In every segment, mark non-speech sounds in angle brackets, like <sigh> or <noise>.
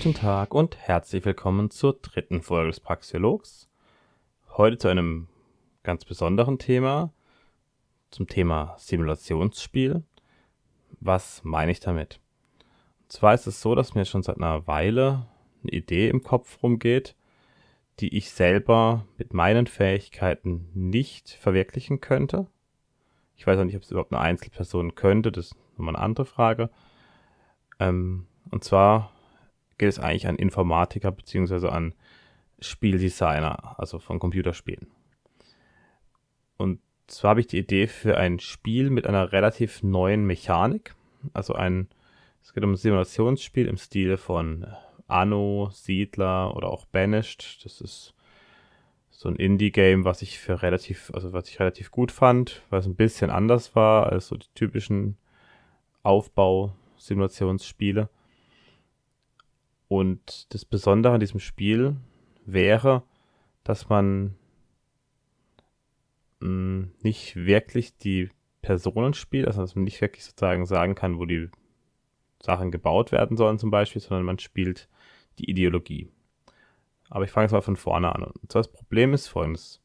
Guten Tag und herzlich willkommen zur dritten Folge des Praxiologs. Heute zu einem ganz besonderen Thema, zum Thema Simulationsspiel. Was meine ich damit? Und zwar ist es so, dass mir schon seit einer Weile eine Idee im Kopf rumgeht, die ich selber mit meinen Fähigkeiten nicht verwirklichen könnte. Ich weiß auch nicht, ob es überhaupt eine Einzelperson könnte, das ist nochmal eine andere Frage. Ähm, und zwar geht es eigentlich an Informatiker beziehungsweise an Spieldesigner, also von Computerspielen. Und zwar habe ich die Idee für ein Spiel mit einer relativ neuen Mechanik. Also ein, es geht um ein Simulationsspiel im Stil von Anno, Siedler oder auch Banished. Das ist so ein Indie-Game, was ich für relativ, also was ich relativ gut fand, weil es ein bisschen anders war als so die typischen Aufbau-Simulationsspiele. Und das Besondere an diesem Spiel wäre, dass man mh, mm, nicht wirklich die Personen spielt, also dass man nicht wirklich sozusagen sagen kann, wo die Sachen gebaut werden sollen zum Beispiel, sondern man spielt die Ideologie. Aber ich fange jetzt mal von vorne an. Und zwar das Problem ist folgendes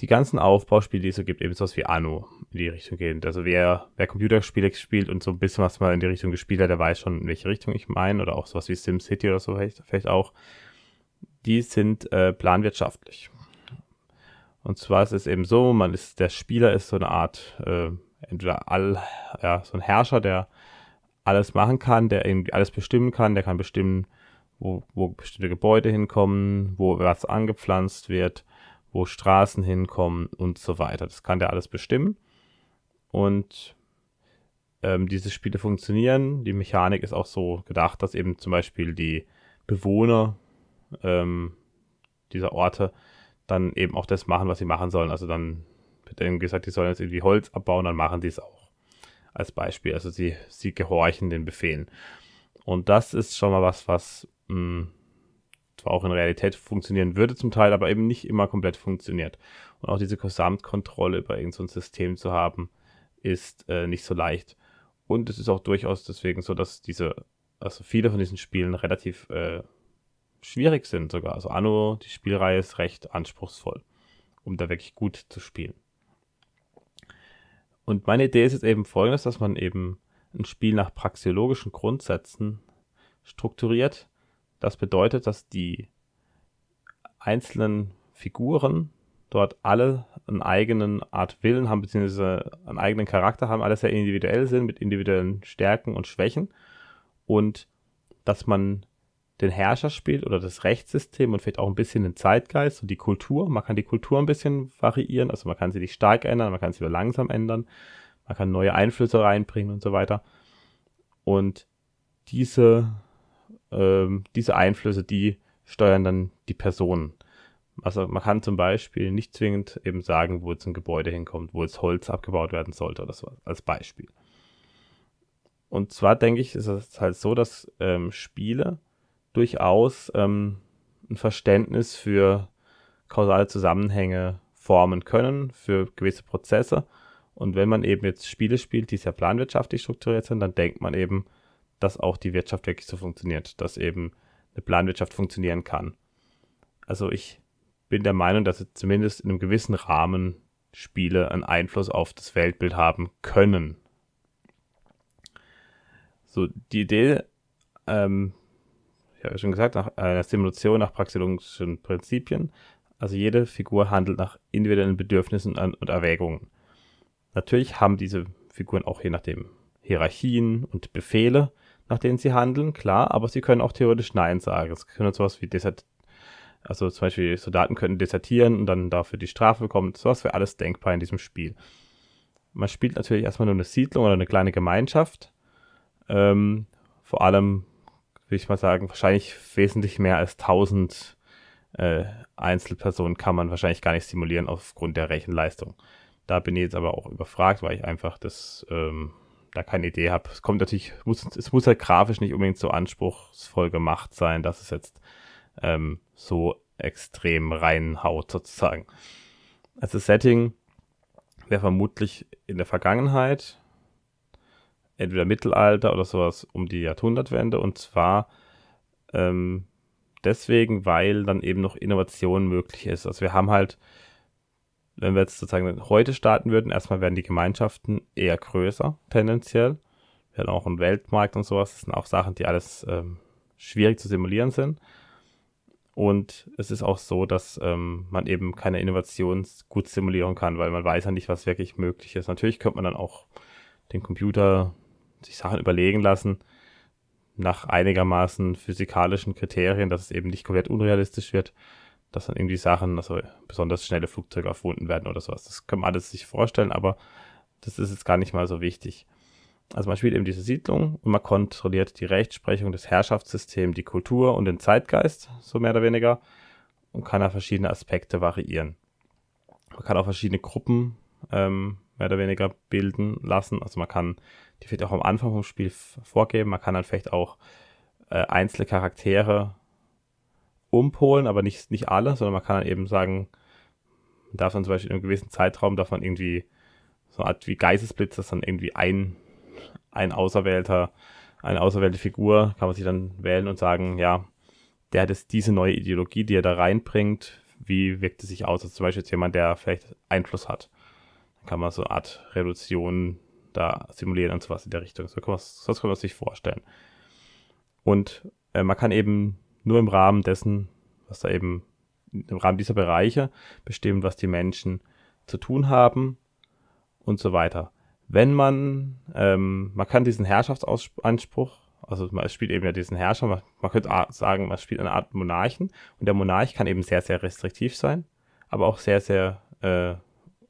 die ganzen Aufbauspiele, die es so gibt, eben sowas wie Anno in die Richtung gehen. Also wer, wer Computerspiele spielt und so ein bisschen was mal in die Richtung gespielt hat, der weiß schon, in welche Richtung ich meine. Oder auch sowas wie SimCity oder so vielleicht, vielleicht auch. Die sind äh, planwirtschaftlich. Und zwar ist es eben so, man ist, der Spieler ist so eine Art, äh, entweder all, ja, so ein Herrscher, der alles machen kann, der irgendwie alles bestimmen kann, der kann bestimmen, wo, wo bestimmte Gebäude hinkommen, wo was angepflanzt wird, wo Straßen hinkommen und so weiter. Das kann der alles bestimmen. Und ähm, diese Spiele funktionieren. Die Mechanik ist auch so gedacht, dass eben zum Beispiel die Bewohner ähm, dieser Orte dann eben auch das machen, was sie machen sollen. Also dann wird ihnen gesagt, die sollen jetzt irgendwie Holz abbauen, dann machen die es auch. Als Beispiel. Also sie, sie gehorchen den Befehlen. Und das ist schon mal was, was mh, hm, zwar auch in Realität funktionieren würde zum Teil, aber eben nicht immer komplett funktioniert. Und auch diese Gesamtkontrolle über irgendein so System zu haben, ist äh, nicht so leicht. Und es ist auch durchaus deswegen so, dass diese, also viele von diesen Spielen relativ äh, schwierig sind sogar. Also Anno, die Spielreihe ist recht anspruchsvoll, um da wirklich gut zu spielen. Und meine Idee ist jetzt eben folgendes, dass man eben ein Spiel nach praxiologischen Grundsätzen strukturiert das bedeutet, dass die einzelnen Figuren dort alle eine eigene Art Willen haben, beziehungsweise einen eigenen Charakter haben, alle sehr individuell sind, mit individuellen Stärken und Schwächen. Und dass man den Herrscher spielt oder das Rechtssystem und vielleicht auch ein bisschen den Zeitgeist und die Kultur. Man kann die Kultur ein bisschen variieren, also man kann sie nicht stark ändern, man kann sie nur langsam ändern, man kann neue Einflüsse reinbringen und so weiter. Und diese ähm, diese Einflüsse, die steuern dann die Personen. Also man kann zum Beispiel nicht zwingend eben sagen, wo jetzt ein Gebäude hinkommt, wo jetzt Holz abgebaut werden sollte oder so als Beispiel. Und zwar denke ich, ist es halt so, dass ähm, Spiele durchaus ähm, ein Verständnis für kausale Zusammenhänge formen können, für gewisse Prozesse. Und wenn man eben jetzt Spiele spielt, die sehr planwirtschaftlich strukturiert sind, dann denkt man eben, dass auch die Wirtschaft wirklich so funktioniert, dass eben eine Planwirtschaft funktionieren kann. Also ich bin der Meinung, dass zumindest in einem gewissen Rahmen Spiele einen Einfluss auf das Weltbild haben können. So, die Idee, ähm, ich habe schon gesagt, nach einer Simulation nach praxeologischen Prinzipien. Also jede Figur handelt nach individuellen Bedürfnissen und Erwägungen. Natürlich haben diese Figuren auch je nachdem Hierarchien und Befehle, nach denen sie handeln, klar, aber sie können auch theoretisch Nein sagen. Es können sowas wie Desert, also zum Beispiel Soldaten können desertieren und dann dafür die Strafe bekommen. Sowas wäre alles denkbar in diesem Spiel. Man spielt natürlich erstmal nur eine Siedlung oder eine kleine Gemeinschaft. Ähm, vor allem, will ich mal sagen, wahrscheinlich wesentlich mehr als 1000 äh, Einzelpersonen kann man wahrscheinlich gar nicht simulieren aufgrund der Rechenleistung. Da bin ich jetzt aber auch überfragt, weil ich einfach das ähm, da keine Idee habe. Es kommt natürlich, muss, es muss halt grafisch nicht unbedingt so anspruchsvoll gemacht sein, dass es jetzt ähm, so extrem reinhaut sozusagen. Also Setting wäre vermutlich in der Vergangenheit, entweder Mittelalter oder sowas um die Jahrhundertwende und zwar ähm, deswegen, weil dann eben noch Innovation möglich ist. Also wir haben halt, wenn wir jetzt sozusagen heute starten würden, erstmal werden die Gemeinschaften eher größer, tendenziell. Wir haben auch einen Weltmarkt und sowas. Das sind auch Sachen, die alles ähm, schwierig zu simulieren sind. Und es ist auch so, dass ähm, man eben keine Innovation gut simulieren kann, weil man weiß ja nicht, was wirklich möglich ist. Natürlich könnte man dann auch den Computer sich Sachen überlegen lassen, nach einigermaßen physikalischen Kriterien, dass es eben nicht komplett unrealistisch wird, dass dann irgendwie Sachen, also besonders schnelle Flugzeuge erfunden werden oder sowas. Das kann man alles sich vorstellen, aber das ist jetzt gar nicht mal so wichtig. Also man spielt eben diese Siedlung und man kontrolliert die Rechtsprechung, das Herrschaftssystem, die Kultur und den Zeitgeist, so mehr oder weniger, und kann da verschiedene Aspekte variieren. Man kann auch verschiedene Gruppen ähm, mehr oder weniger bilden lassen. Also man kann die vielleicht auch am Anfang vom Spiel vorgeben. Man kann dann vielleicht auch äh, einzelne Charaktere umpolen, aber nicht, nicht alle, sondern man kann dann eben sagen, man darf dann zum Beispiel in einem gewissen Zeitraum, darf man irgendwie so eine Art wie Geistesblitz, dass dann irgendwie ein ein auserwählter, eine auserwählte Figur, kann man sich dann wählen und sagen, ja, der hat jetzt diese neue Ideologie, die er da reinbringt, wie wirkt es sich aus? Also zum Beispiel jetzt jemand, der vielleicht Einfluss hat. Dann kann man so eine Art Revolution da simulieren und sowas in der Richtung. So kann man, sonst kann man sich vorstellen. Und äh, man kann eben nur im Rahmen dessen, was da eben im Rahmen dieser Bereiche bestimmen, was die Menschen zu tun haben und so weiter wenn man, ähm, man kann diesen Herrschaftsanspruch, also man spielt eben ja diesen Herrscher, man, man könnte sagen, man spielt eine Art Monarchen und der Monarch kann eben sehr, sehr restriktiv sein, aber auch sehr, sehr äh,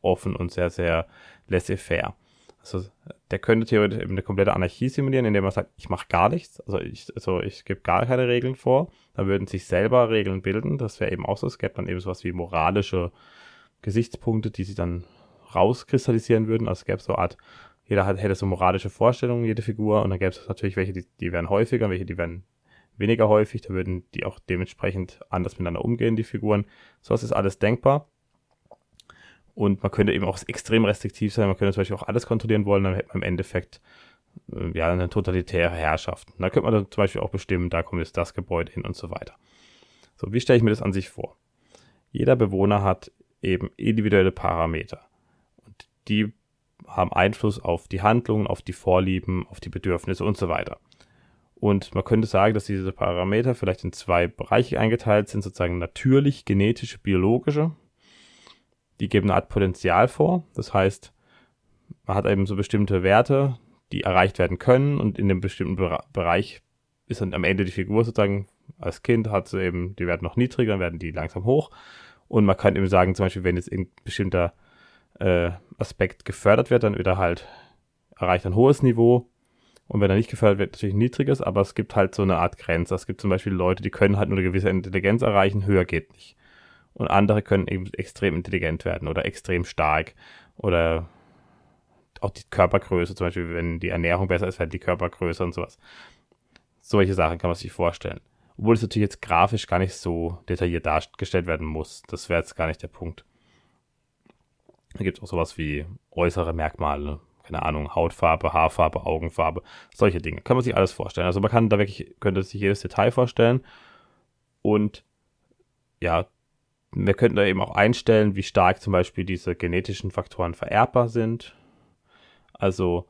offen und sehr, sehr laissez-faire. Also der könnte theoretisch eben eine komplette Anarchie simulieren, indem man sagt, ich mache gar nichts, also ich, also ich gebe gar keine Regeln vor, dann würden sich selber Regeln bilden, das wäre eben auch so, es gäbe dann eben sowas wie moralische Gesichtspunkte, die sich dann rauskristallisieren würden. Also es gäbe so eine Art, jeder hat, hätte so moralische Vorstellungen, jede Figur, und dann gäbe es natürlich welche, die, die wären häufiger, welche, die wären weniger häufig, da würden die auch dementsprechend anders miteinander umgehen, die Figuren. So was ist alles denkbar. Und man könnte eben auch extrem restriktiv sein, man könnte zum Beispiel auch alles kontrollieren wollen, dann hätte man im Endeffekt äh, ja, eine totalitäre Herrschaft. Und da könnte man dann zum Beispiel auch bestimmen, da kommt jetzt das Gebäude hin und so weiter. So, wie stelle ich mir das an sich vor? Jeder Bewohner hat eben individuelle Parameter die haben Einfluss auf die Handlungen, auf die Vorlieben, auf die Bedürfnisse und so weiter. Und man könnte sagen, dass diese Parameter vielleicht in zwei Bereiche eingeteilt sind, sozusagen natürlich, genetische, biologische. Die geben eine Art Potenzial vor. Das heißt, man hat eben so bestimmte Werte, die erreicht werden können und in dem bestimmten Bereich ist dann am Ende die Figur sozusagen als Kind hat sie eben, die werden noch niedriger, dann werden die langsam hoch. Und man kann eben sagen, zum Beispiel, wenn jetzt ein bestimmter äh, Aspekt gefördert wird, dann wird er halt, erreicht ein hohes Niveau. Und wenn er nicht gefördert wird, natürlich ein niedriges, aber es gibt halt so eine Art Grenze. Es gibt zum Beispiel Leute, die können halt nur eine gewisse Intelligenz erreichen, höher geht nicht. Und andere können eben extrem intelligent werden oder extrem stark. Oder auch die Körpergröße, zum Beispiel, wenn die Ernährung besser ist, halt die Körpergröße und sowas. Solche Sachen kann man sich vorstellen. Obwohl es natürlich jetzt grafisch gar nicht so detailliert dargestellt werden muss. Das wäre jetzt gar nicht der Punkt. Da gibt es auch sowas wie äußere Merkmale, keine Ahnung, Hautfarbe, Haarfarbe, Augenfarbe, solche Dinge. Kann man sich alles vorstellen. Also man kann da wirklich, könnte sich jedes Detail vorstellen. Und ja, wir könnten da eben auch einstellen, wie stark zum Beispiel diese genetischen Faktoren vererbbar sind. Also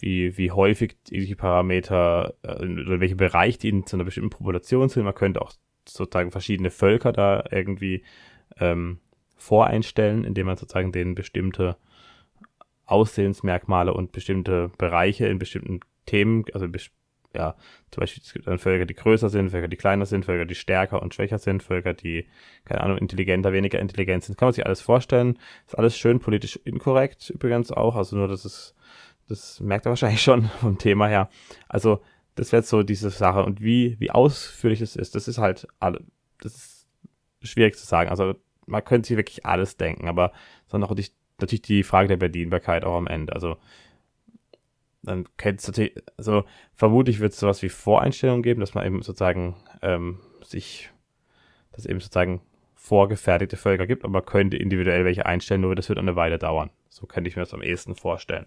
wie, wie häufig die Parameter äh, oder welche Bereich die in so einer bestimmten Population sind. Man könnte auch sozusagen verschiedene Völker da irgendwie ähm, voreinstellen, indem man sozusagen denen bestimmte Aussehensmerkmale und bestimmte Bereiche in bestimmten Themen, also ja, zum Beispiel es gibt dann Völker, die größer sind, Völker, die kleiner sind, Völker, die stärker und schwächer sind, Völker, die, keine Ahnung, intelligenter, weniger intelligent sind. Kann man sich alles vorstellen. Ist alles schön politisch inkorrekt übrigens auch. Also nur, das ist, das merkt er wahrscheinlich <laughs> schon vom Thema her. Also, das wäre so diese Sache. Und wie, wie ausführlich es ist, das ist halt alle, das ist schwierig zu sagen. Also, man könnte sich wirklich alles denken, aber dann auch die, natürlich die Frage der Bedienbarkeit auch am Ende. Also dann es natürlich, also vermutlich wird es sowas wie Voreinstellungen geben, dass man eben sozusagen ähm, sich, dass eben sozusagen vorgefertigte Völker gibt, aber man könnte individuell welche einstellen, nur das wird eine Weile dauern. So könnte ich mir das am ehesten vorstellen.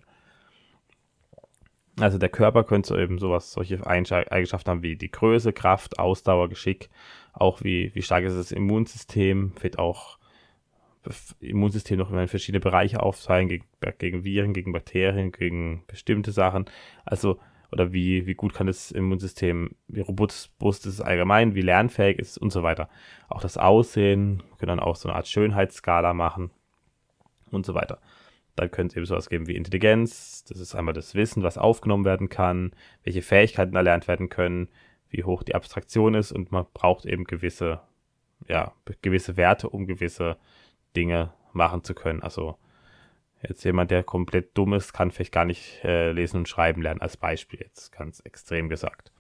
Also der Körper könnte eben sowas, solche Eigenschaften haben wie die Größe, Kraft, Ausdauer, Geschick, auch wie, wie stark ist das Immunsystem, wird auch Immunsystem noch in verschiedene Bereiche aufteilen, gegen, gegen Viren, gegen Bakterien, gegen bestimmte Sachen. Also, oder wie, wie gut kann das Immunsystem, wie robust ist es allgemein, wie lernfähig ist es und so weiter. Auch das Aussehen, können dann auch so eine Art Schönheitsskala machen und so weiter. Dann könnte es eben sowas geben wie Intelligenz. Das ist einmal das Wissen, was aufgenommen werden kann, welche Fähigkeiten erlernt werden können, wie hoch die Abstraktion ist und man braucht eben gewisse, ja, gewisse Werte, um gewisse Dinge machen zu können. Also jetzt jemand, der komplett dumm ist, kann vielleicht gar nicht äh, lesen und schreiben lernen, als Beispiel jetzt ganz extrem gesagt.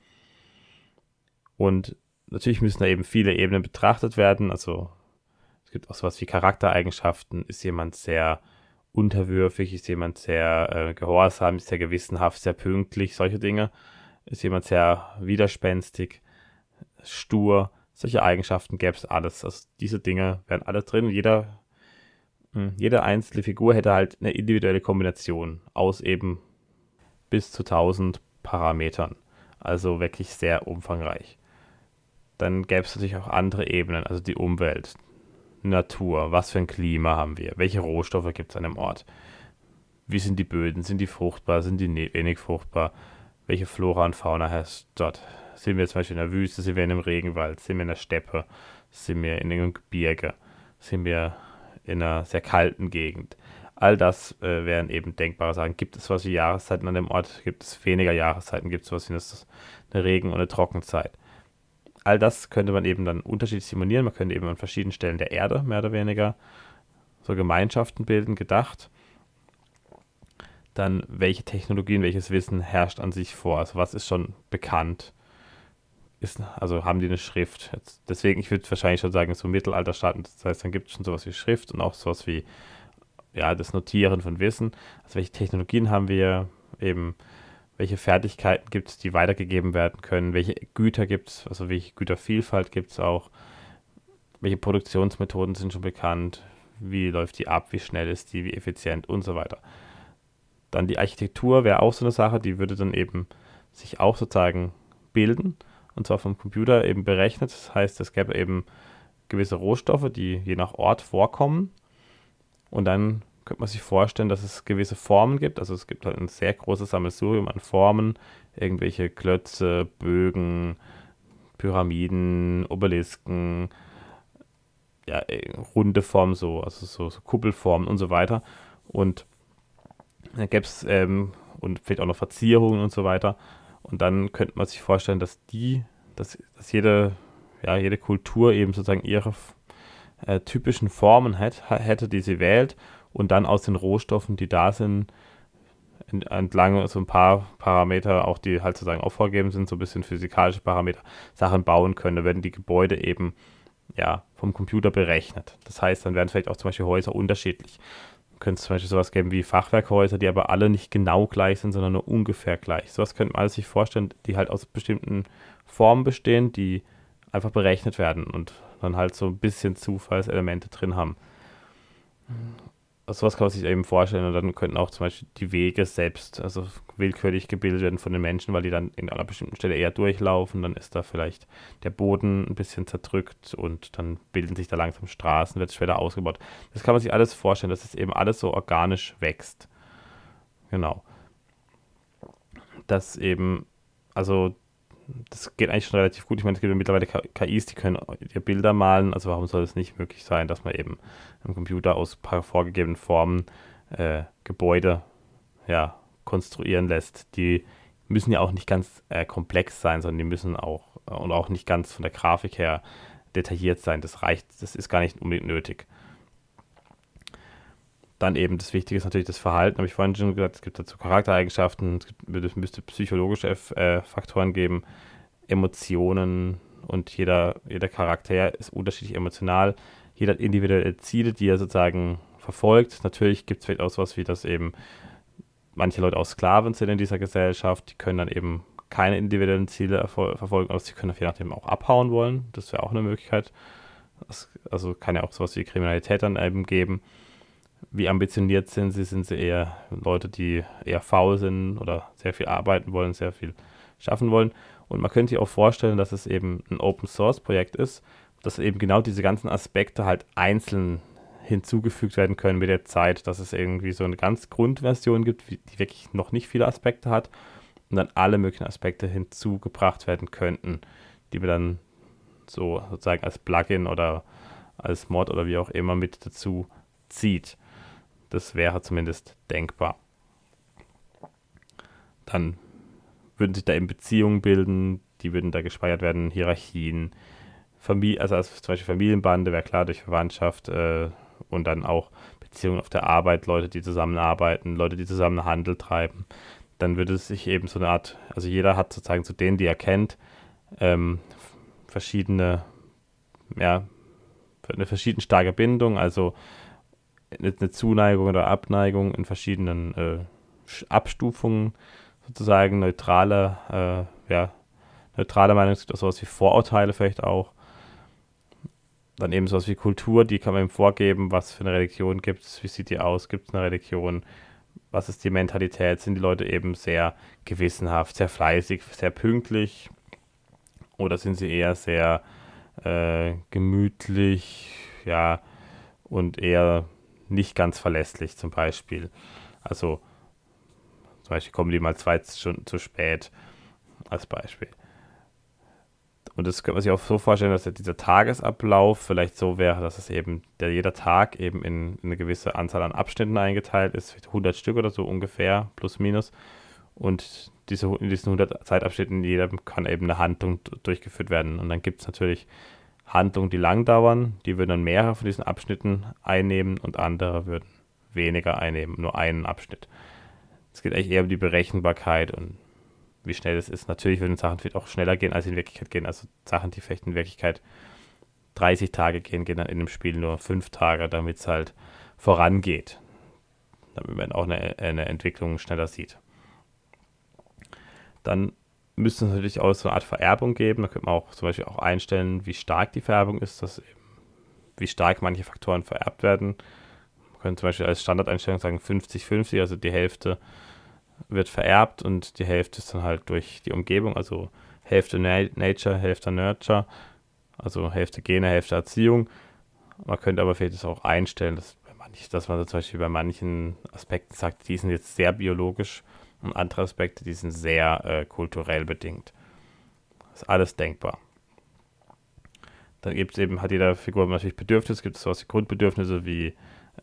Und natürlich müssen da eben viele Ebenen betrachtet werden. Also es gibt auch sowas wie Charaktereigenschaften. Ist jemand sehr unterwürfig, ist jemand sehr äh, gehorsam, ist sehr gewissenhaft, sehr pünktlich, solche Dinge. Ist jemand sehr widerspenstig, stur. Solche Eigenschaften gäbe es alles. Also diese Dinge wären alle drin. Jeder, jede einzelne Figur hätte halt eine individuelle Kombination aus eben bis zu 1000 Parametern. Also wirklich sehr umfangreich. Dann gäbe es natürlich auch andere Ebenen, also die Umwelt, Natur, was für ein Klima haben wir, welche Rohstoffe gibt es an dem Ort, wie sind die Böden, sind die fruchtbar, sind die ne-, wenig fruchtbar, welche Flora und Fauna herrscht dort. Sind wir zum Beispiel in der Wüste, sind wir in einem Regenwald, sind wir in der Steppe, sind wir in einem Gebirge, sind wir in einer sehr kalten Gegend. All das äh, wären eben denkbare Sachen. Gibt es was wie Jahreszeiten an dem Ort? Gibt es weniger Jahreszeiten? Gibt es was wie eine Regen- und eine Trockenzeit? all das könnte man eben dann unterschiedlich simulieren. Man könnte eben an verschiedenen Stellen der Erde mehr oder weniger so Gemeinschaften bilden, gedacht. Dann, welche Technologien, welches Wissen herrscht an sich vor? Also, was ist schon bekannt? Ist, also, haben die eine Schrift? Jetzt, deswegen, ich würde wahrscheinlich schon sagen, so Mittelalterstaaten, das heißt, dann gibt es schon sowas wie Schrift und auch sowas wie, ja, das Notieren von Wissen. Also, welche Technologien haben wir? Eben? welche Fertigkeiten gibt es, die weitergegeben werden können, welche Güter gibt es, also welche Gütervielfalt gibt es auch, welche Produktionsmethoden sind schon bekannt, wie läuft die ab, wie schnell ist die, wie effizient? Und so weiter. Dann die Architektur wäre auch so eine Sache, die würde dann eben sich auch sozusagen bilden und zwar vom Computer eben berechnet. Das heißt, es gäbe eben gewisse Rohstoffe, die je nach Ort vorkommen und dann könnte man sich vorstellen, dass es gewisse Formen gibt. Also es gibt halt ein sehr großes Sammelsurium an Formen, irgendwelche Klötze, Bögen, Pyramiden, Obelisken, ja, äh, runde Formen, so, also so, so Kuppelformen und so weiter. Und dann gäbe es ähm, und vielleicht auch noch Verzierungen und so weiter. Und dann könnte man sich vorstellen, dass die, dass, dass jede, ja, jede Kultur eben sozusagen ihre äh, typischen Formen hätte, hätte, die sie wählt und dann aus den Rohstoffen, die da sind, entlang so ein paar Parameter, auch die halt sozusagen auch vorgegeben sind, so ein bisschen physikalische Parameter, Sachen bauen können. Da werden die Gebäude eben ja, vom Computer berechnet. Das heißt, dann werden vielleicht auch zum Beispiel Häuser unterschiedlich. Könnte es zum Beispiel sowas geben wie Fachwerkhäuser, die aber alle nicht genau gleich sind, sondern nur ungefähr gleich. Sowas könnte man alles sich vorstellen, die halt aus bestimmten Formen bestehen, die einfach berechnet werden und dann halt so ein bisschen Zufallselemente drin haben sowas kann man sich eben vorstellen und dann könnten auch zum Beispiel die Wege selbst, also willkürlich gebildet werden von den Menschen, weil die dann in einer bestimmten Stelle eher durchlaufen, dann ist da vielleicht der Boden ein bisschen zerdrückt und dann bilden sich da langsam Straßen, wird später ausgebaut. Das kann man sich alles vorstellen, dass es eben alles so organisch wächst. Genau. Das eben, also das geht eigentlich schon relativ gut. Ich meine, es gibt mittlerweile KIs, die können Bilder malen. Also warum soll es nicht möglich sein, dass man eben im Computer aus paar vorgegebenen Formen äh, Gebäude ja, konstruieren lässt. Die müssen ja auch nicht ganz äh, komplex sein, sondern die müssen auch äh, und auch nicht ganz von der Grafik her detailliert sein. Das reicht, das ist gar nicht unbedingt nötig. Dann eben das Wichtige ist natürlich das Verhalten, habe ich vorhin schon gesagt, es gibt dazu Charaktereigenschaften, es gibt, müsste psychologische äh, Faktoren geben, Emotionen und jeder, jeder Charakter ist unterschiedlich emotional. Jeder hat individuelle Ziele, die er sozusagen verfolgt. Natürlich gibt es vielleicht auch sowas wie, dass eben manche Leute auch Sklaven sind in dieser Gesellschaft, die können dann eben keine individuellen Ziele verfolgen, aber sie können je nachdem auch abhauen wollen. Das wäre auch eine Möglichkeit. Also kann ja auch sowas wie Kriminalität dann eben geben wie ambitioniert sind sie, sind sie eher Leute, die eher faul sind oder sehr viel arbeiten wollen, sehr viel schaffen wollen. Und man könnte sich auch vorstellen, dass es eben ein Open Source Projekt ist, dass eben genau diese ganzen Aspekte halt einzeln hinzugefügt werden können mit der Zeit, dass es irgendwie so eine ganz Grundversion gibt, die wirklich noch nicht viele Aspekte hat und dann alle möglichen Aspekte hinzugebracht werden könnten, die wir dann so sozusagen als Plugin oder als Mod oder wie auch immer mit dazu zieht. Das wäre zumindest denkbar. Dann würden sich da eben Beziehungen bilden, die würden da gespeichert werden, Hierarchien, Familie, also als zum Beispiel Familienbande wäre klar durch Verwandtschaft äh, und dann auch Beziehungen auf der Arbeit, Leute, die zusammenarbeiten, Leute, die zusammen Handel treiben. Dann würde es sich eben so eine Art, also jeder hat sozusagen zu denen, die er kennt, ähm, verschiedene, ja, eine verschieden starke Bindung, also eine Zuneigung oder Abneigung in verschiedenen äh, Abstufungen, sozusagen neutrale, äh, ja, neutrale Meinung, es gibt auch sowas wie Vorurteile vielleicht auch. Dann eben sowas wie Kultur, die kann man ihm vorgeben, was für eine Religion gibt es, wie sieht die aus, gibt es eine Religion, was ist die Mentalität, sind die Leute eben sehr gewissenhaft, sehr fleißig, sehr pünktlich oder sind sie eher sehr äh, gemütlich, ja, und eher nicht ganz verlässlich zum Beispiel. Also zum Beispiel kommen die mal zwei Stunden zu spät als Beispiel. Und das könnte man sich auch so vorstellen, dass dieser Tagesablauf vielleicht so wäre, dass es eben, der jeder Tag eben in, in eine gewisse Anzahl an Abschnitten eingeteilt ist, 100 Stück oder so ungefähr, plus minus. Und diese, in diesen 100 Zeitabschnitten, jeder kann eben eine Handlung durchgeführt werden. Und dann gibt es natürlich Handlungen, die lang dauern, die würden dann mehrere von diesen Abschnitten einnehmen und andere würden weniger einnehmen, nur einen Abschnitt. Es geht eigentlich eher um die Berechenbarkeit und wie schnell es ist. Natürlich würden Sachen vielleicht auch schneller gehen, als sie in Wirklichkeit gehen. Also Sachen, die vielleicht in Wirklichkeit 30 Tage gehen, gehen dann in dem Spiel nur 5 Tage, damit es halt vorangeht. Damit man auch eine, eine Entwicklung schneller sieht. Dann müsste es natürlich auch so eine Art Vererbung geben. Da könnte man auch zum Beispiel auch einstellen, wie stark die Vererbung ist, dass eben, wie stark manche Faktoren vererbt werden. Man könnte zum Beispiel als Standardeinstellung sagen 50-50, also die Hälfte wird vererbt und die Hälfte ist dann halt durch die Umgebung, also Hälfte Na Nature, Hälfte Nurture, also Hälfte Gene, Hälfte Erziehung. Man könnte aber vielleicht auch einstellen, dass, manch, dass man zum Beispiel bei manchen Aspekten sagt, die sind jetzt sehr biologisch und andere Aspekte, die sind sehr äh, kulturell bedingt. Ist alles denkbar. Dann gibt es eben, hat jeder Figur natürlich Bedürfnisse, gibt es sowas wie Grundbedürfnisse wie,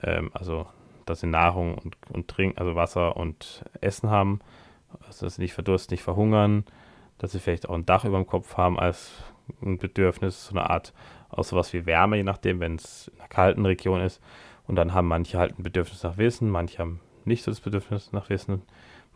ähm, also dass sie Nahrung und, und Trink, also Wasser und Essen haben, also dass sie nicht verdursten, nicht verhungern, dass sie vielleicht auch ein Dach über dem Kopf haben als ein Bedürfnis, so eine Art auch sowas wie Wärme, je nachdem, wenn es in einer kalten Region ist. Und dann haben manche halt ein Bedürfnis nach Wissen, manche haben nicht so das Bedürfnis nach Wissen,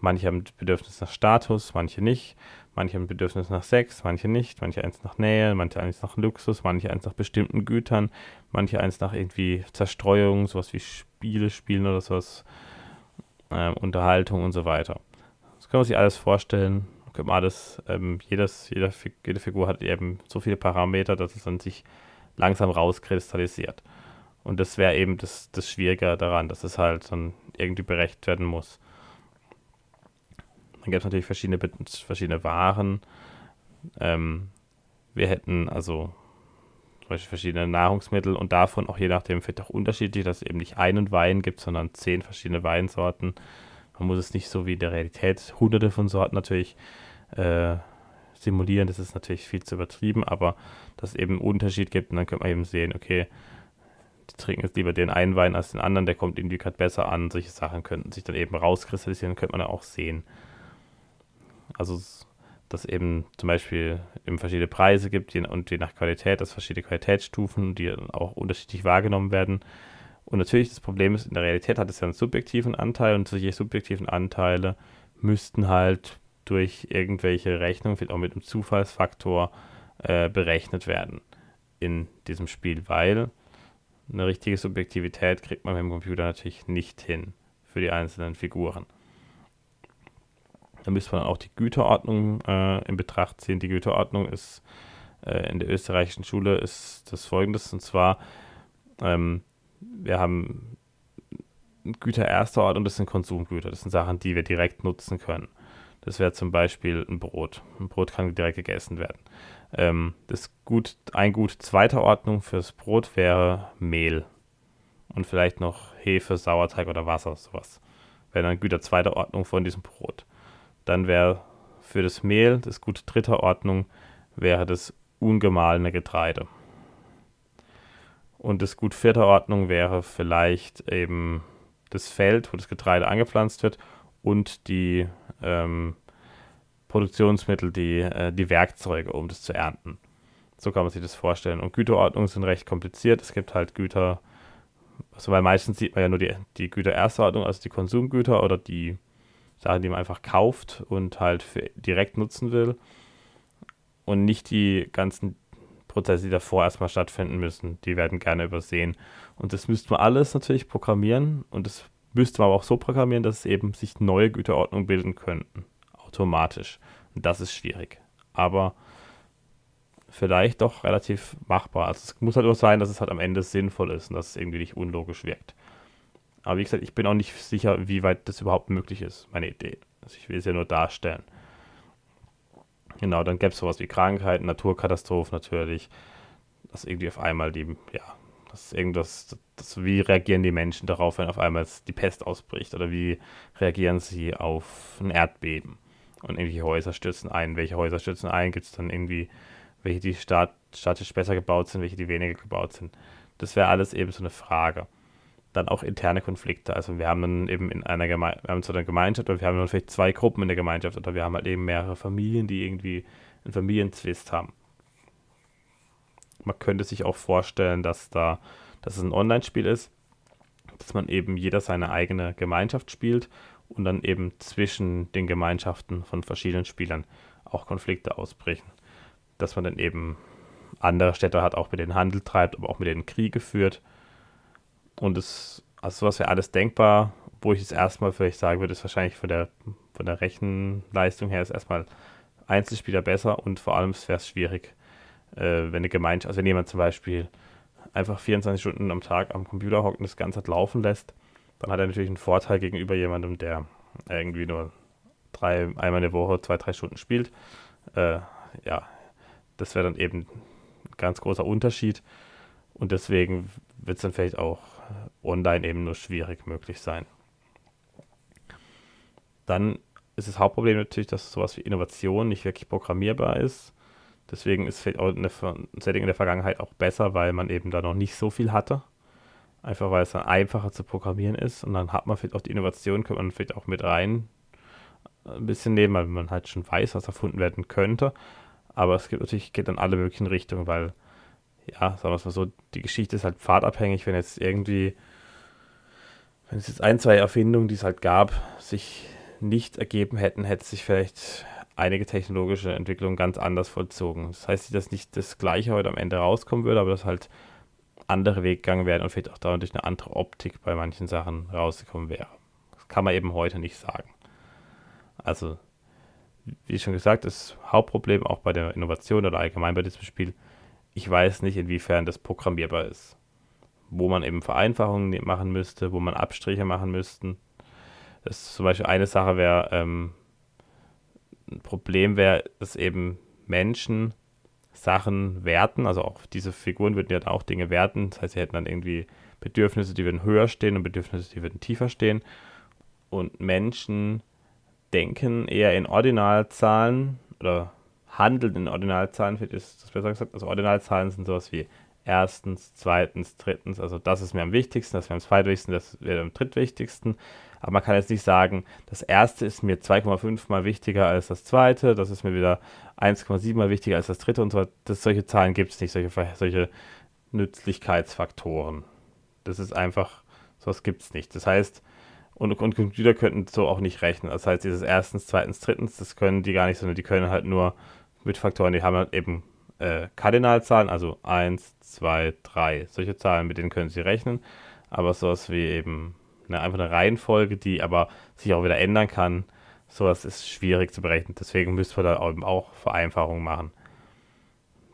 manche haben Bedürfnis nach Status, manche nicht, manche haben Bedürfnis nach Sex, manche nicht, manche eins nach Nähe, manche eins nach Luxus, manche eins nach bestimmten Gütern, manche eins nach irgendwie Zerstreuung, sowas wie Spiele spielen oder sowas, äh, Unterhaltung und so weiter. Das kann man sich alles vorstellen. Kann man alles, ähm, jedes, jeder, jede Figur hat eben so viele Parameter, dass es dann sich langsam rauskristallisiert. Und das wäre eben das, das Schwierige daran, dass es halt dann irgendwie berechnet werden muss. Dann gibt es natürlich verschiedene, verschiedene Waren. Ähm, wir hätten also zum Beispiel verschiedene Nahrungsmittel und davon auch je nachdem vielleicht auch unterschiedlich, dass es eben nicht einen Wein gibt, sondern zehn verschiedene Weinsorten. Man muss es nicht so wie in der Realität hunderte von Sorten natürlich äh, simulieren, das ist natürlich viel zu übertrieben, aber dass es eben einen Unterschied gibt und dann könnte man eben sehen, okay, die trinken jetzt lieber den einen Wein als den anderen, der kommt irgendwie gerade besser an. Solche Sachen könnten sich dann eben rauskristallisieren, könnte man dann auch sehen. Also dass eben zum Beispiel eben verschiedene Preise gibt und je nach Qualität, dass verschiedene Qualitätsstufen, die auch unterschiedlich wahrgenommen werden. Und natürlich das Problem ist, in der Realität hat es ja einen subjektiven Anteil und solche subjektiven Anteile müssten halt durch irgendwelche Rechnungen, vielleicht auch mit einem Zufallsfaktor, äh, berechnet werden in diesem Spiel, weil eine richtige Subjektivität kriegt man mit dem Computer natürlich nicht hin für die einzelnen Figuren. Da müsste man auch die Güterordnung äh, in Betracht ziehen. Die Güterordnung ist äh, in der österreichischen Schule ist das folgendes, und zwar, ähm, wir haben Güter erster und das sind Konsumgüter. Das sind Sachen, die wir direkt nutzen können. Das wäre zum Beispiel ein Brot. Ein Brot kann direkt gegessen werden. Ähm, das Gut, ein Gut zweiter Ordnung fürs Brot wäre Mehl. Und vielleicht noch Hefe, Sauerteig oder Wasser, sowas. Wäre dann Güter zweiter Ordnung von diesem Brot. Dann wäre für das Mehl, das Gut dritter Ordnung, wäre das ungemahlene Getreide. Und das Gut vierter Ordnung wäre vielleicht eben das Feld, wo das Getreide angepflanzt wird und die ähm, Produktionsmittel, die, äh, die Werkzeuge, um das zu ernten. So kann man sich das vorstellen. Und Güterordnungen sind recht kompliziert. Es gibt halt Güter, also weil meistens sieht man ja nur die, die Güter erster Ordnung, also die Konsumgüter oder die Sachen, die man einfach kauft und halt direkt nutzen will. Und nicht die ganzen Prozesse, die davor erstmal stattfinden müssen, die werden gerne übersehen. Und das müsste man alles natürlich programmieren und das müsste man aber auch so programmieren, dass es eben sich neue Güterordnungen bilden könnten. Automatisch. Und das ist schwierig. Aber vielleicht doch relativ machbar. Also es muss halt nur sein, dass es halt am Ende sinnvoll ist und dass es irgendwie nicht unlogisch wirkt. Aber wie gesagt, ich bin auch nicht sicher, wie weit das überhaupt möglich ist, meine Idee. Also ich will es ja nur darstellen. Genau, dann gäbe es sowas wie Krankheiten, Naturkatastrophen natürlich. Dass irgendwie auf einmal die, ja, das irgendwas, das, wie reagieren die Menschen darauf, wenn auf einmal die Pest ausbricht? Oder wie reagieren sie auf ein Erdbeben? Und irgendwelche Häuser stürzen ein. Welche Häuser stürzen ein? Gibt es dann irgendwie welche, die statisch besser gebaut sind, welche, die weniger gebaut sind? Das wäre alles eben so eine Frage dann auch interne Konflikte. Also wir haben dann eben in einer Geme wir haben so eine Gemeinschaft oder wir haben dann vielleicht zwei Gruppen in der Gemeinschaft oder wir haben halt eben mehrere Familien, die irgendwie einen Familienzwist haben. Man könnte sich auch vorstellen, dass da, dass es ein Online-Spiel ist, dass man eben jeder seine eigene Gemeinschaft spielt und dann eben zwischen den Gemeinschaften von verschiedenen Spielern auch Konflikte ausbrechen. Dass man dann eben andere Städte hat, auch mit denen Handel treibt, aber auch mit denen Kriege führt und es, also sowas wäre alles denkbar, wo ich es erstmal vielleicht sagen würde, ist wahrscheinlich von der, von der Rechenleistung her ist erstmal Einzelspieler besser und vor allem wäre es schwierig, äh, wenn eine Gemeinschaft, also wenn jemand zum Beispiel einfach 24 Stunden am Tag am Computer hockt und das Ganze halt laufen lässt, dann hat er natürlich einen Vorteil gegenüber jemandem, der irgendwie nur drei, einmal in der Woche, zwei, drei Stunden spielt. Äh, ja, das wäre dann eben ein ganz großer Unterschied. Und deswegen wird es dann vielleicht auch online eben nur schwierig möglich sein. Dann ist das Hauptproblem natürlich, dass sowas wie Innovation nicht wirklich programmierbar ist. Deswegen ist vielleicht auch ein Setting in der Vergangenheit auch besser, weil man eben da noch nicht so viel hatte. Einfach weil es dann einfacher zu programmieren ist und dann hat man vielleicht auch die Innovation, könnte man vielleicht auch mit rein äh, ein bisschen nehmen, weil man halt schon weiß, was erfunden werden könnte. Aber es gibt natürlich, geht in alle möglichen Richtungen, weil ja, sagen wir es mal so, die Geschichte ist halt pfadabhängig, wenn jetzt irgendwie, wenn es jetzt ein, zwei Erfindungen, die es halt gab, sich nicht ergeben hätten, hätte sich vielleicht einige technologische Entwicklungen ganz anders vollzogen. Das heißt dass nicht das Gleiche heute am Ende rauskommen würde, aber dass halt andere Wege gegangen wären und vielleicht auch dadurch eine andere Optik bei manchen Sachen rausgekommen wäre. Das kann man eben heute nicht sagen. Also, wie schon gesagt, das Hauptproblem auch bei der Innovation oder allgemein bei diesem Spiel ich weiß nicht, inwiefern das programmierbar ist. Wo man eben Vereinfachungen ne-, machen müsste, wo man Abstriche machen müsste. Das ist zum Beispiel eine Sache wäre, ähm, ein Problem wäre, dass eben Menschen Sachen werten, also auch diese Figuren würden ja dann auch Dinge werten, das heißt, sie hätten dann irgendwie Bedürfnisse, die würden höher stehen und Bedürfnisse, die würden tiefer stehen. Und Menschen denken eher in Ordinalzahlen oder handelt in Ordinalzahlen, ist das besser gesagt. Also Ordinalzahlen sind sowas wie erstens, zweitens, drittens. Also das ist mir am wichtigsten, das wäre am zweitwichtigsten, das wäre am drittwichtigsten. Aber man kann jetzt nicht sagen, das erste ist mir 2,5 mal wichtiger als das zweite, das ist mir wieder 1,7 mal wichtiger als das dritte und so. Das, solche Zahlen gibt es nicht, solche, solche Nützlichkeitsfaktoren. Das ist einfach, sowas gibt es nicht. Das heißt, und, und Computer könnten so auch nicht rechnen. Das heißt, dieses erstens, zweitens, drittens, das können die gar nicht, sondern die können halt nur mit Faktoren, die haben halt eben äh, Kardinalzahlen, also 1, 2, 3. Solche Zahlen, mit denen können sie rechnen. Aber sowas wie eben eine, einfach eine Reihenfolge, die aber sich auch wieder ändern kann, sowas ist schwierig zu berechnen. Deswegen müssen wir da eben auch Vereinfachungen machen.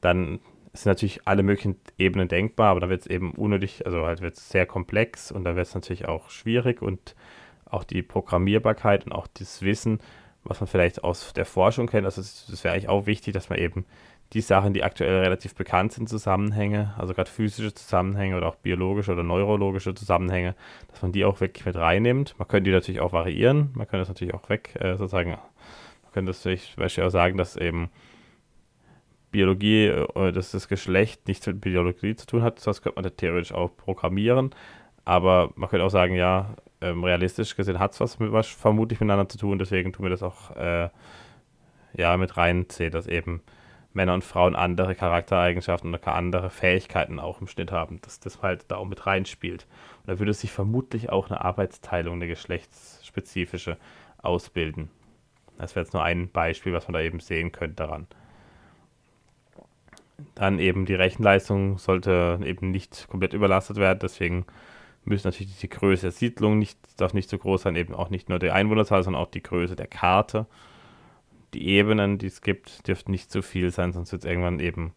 Dann sind natürlich alle möglichen Ebenen denkbar, aber da wird es eben unnötig, also halt wird es sehr komplex und da wird es natürlich auch schwierig und auch die Programmierbarkeit und auch das Wissen, was man vielleicht aus der Forschung kennt, also das wäre eigentlich auch wichtig, dass man eben die Sachen, die aktuell relativ bekannt sind, Zusammenhänge, also gerade physische Zusammenhänge oder auch biologische oder neurologische Zusammenhänge, dass man die auch wirklich mit reinnimmt. Man könnte die natürlich auch variieren, man könnte das natürlich auch weg, äh, sozusagen, man könnte das zum Beispiel auch sagen, dass eben Biologie, äh, dass das Geschlecht nichts mit Biologie zu tun hat, das könnte man theoretisch auch programmieren, aber man könnte auch sagen, ja, ähm, realistisch gesehen hat es was, was vermutlich miteinander zu tun, deswegen tun wir das auch äh, ja, mit reinzählen, dass eben Männer und Frauen andere Charaktereigenschaften oder andere Fähigkeiten auch im Schnitt haben, dass das halt da auch mit reinspielt. Und da würde sich vermutlich auch eine Arbeitsteilung, eine geschlechtsspezifische, ausbilden. Das wäre jetzt nur ein Beispiel, was man da eben sehen könnte daran. Dann eben die Rechenleistung sollte eben nicht komplett überlastet werden, deswegen müssen natürlich die Größe der Siedlung nicht, darf nicht so groß sein, eben auch nicht nur die Einwohnerzahl, sondern auch die Größe der Karte die Ebenen, die es gibt, dürften nicht zu viel sein, sonst wird es irgendwann eben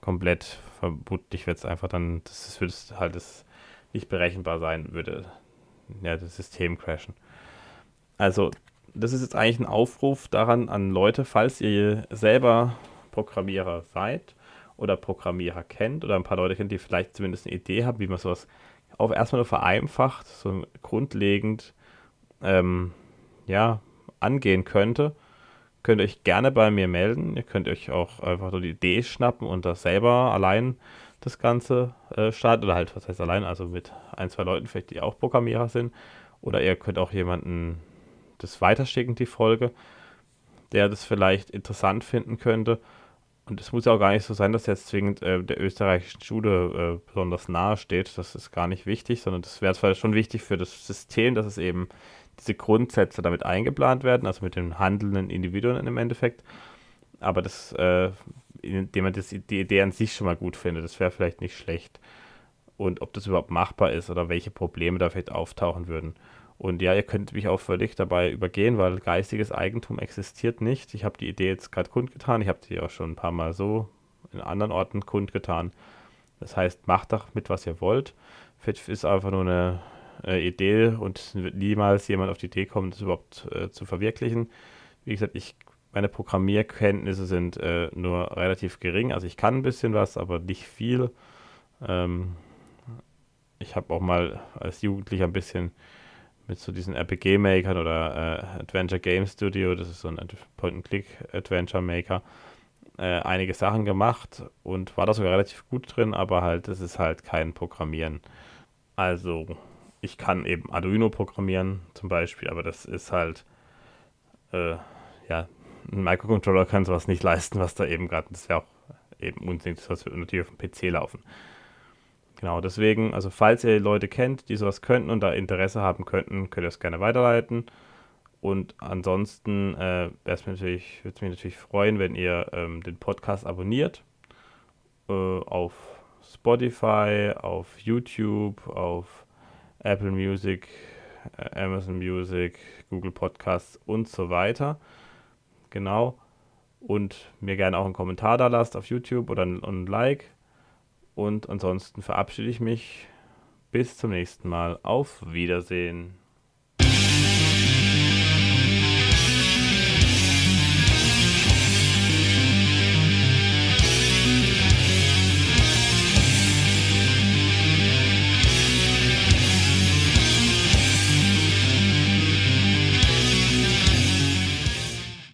komplett, vermutlich wird es einfach dann, das wird halt das nicht berechenbar sein, würde ja, das System crashen. Also, das ist jetzt eigentlich ein Aufruf daran an Leute, falls ihr selber Programmierer seid oder Programmierer kennt oder ein paar Leute kennt, die vielleicht zumindest eine Idee haben, wie man sowas auch erstmal nur vereinfacht, so grundlegend ähm, ja, angehen könnte, könnt ihr euch gerne bei mir melden. Ihr könnt euch auch einfach so die Idee schnappen und das selber allein das Ganze äh, starten. Oder halt, was heißt allein, also mit ein, zwei Leuten vielleicht, die auch Programmierer sind. Oder ihr könnt auch jemanden das weiterschicken, die Folge, der das vielleicht interessant finden könnte. Und es muss ja auch gar nicht so sein, dass jetzt zwingend äh, der österreichischen Schule äh, besonders nahe steht. Das ist gar nicht wichtig, sondern das wäre zwar schon wichtig für das System, dass es eben diese Grundsätze damit eingeplant werden, also mit den handelnden Individuen im Endeffekt. Aber das, äh, indem man das, die Idee an sich schon mal gut findet, das wäre vielleicht nicht schlecht. Und ob das überhaupt machbar ist oder welche Probleme da vielleicht auftauchen würden. Und ja, ihr könnt mich auch völlig dabei übergehen, weil geistiges Eigentum existiert nicht. Ich habe die Idee jetzt gerade kundgetan. Ich habe die auch schon ein paar Mal so in anderen Orten kundgetan. Das heißt, macht doch mit, was ihr wollt. Fitch ist einfach nur eine äh, Idee und wird niemals jemand auf die Idee kommen, das überhaupt äh, zu verwirklichen. Wie gesagt, ich, meine Programmierkenntnisse sind äh, nur relativ gering. Also ich kann ein bisschen was, aber nicht viel. Ähm, ich habe auch mal als Jugendlicher ein bisschen mit so diesen RPG-Makern oder äh, Adventure Game Studio, das ist so ein Point-and-Click-Adventure-Maker, äh, einige Sachen gemacht und war da sogar relativ gut drin, aber halt, das ist halt kein Programmieren. Also ich kann eben Arduino programmieren zum Beispiel, aber das ist halt, äh, ja, ein Microcontroller kann sowas nicht leisten, was da eben gerade, das wäre auch eben unsinnig, das wird natürlich auf dem PC laufen. Genau, deswegen, also falls ihr Leute kennt, die sowas könnten und da Interesse haben könnten, könnt ihr es gerne weiterleiten. Und ansonsten äh, würde es mich natürlich freuen, wenn ihr ähm, den Podcast abonniert. Äh, auf Spotify, auf YouTube, auf Apple Music, äh, Amazon Music, Google Podcasts und so weiter. Genau. Und mir gerne auch einen Kommentar da lasst auf YouTube oder ein, ein Like. Und ansonsten verabschiede ich mich. Bis zum nächsten Mal. Auf Wiedersehen.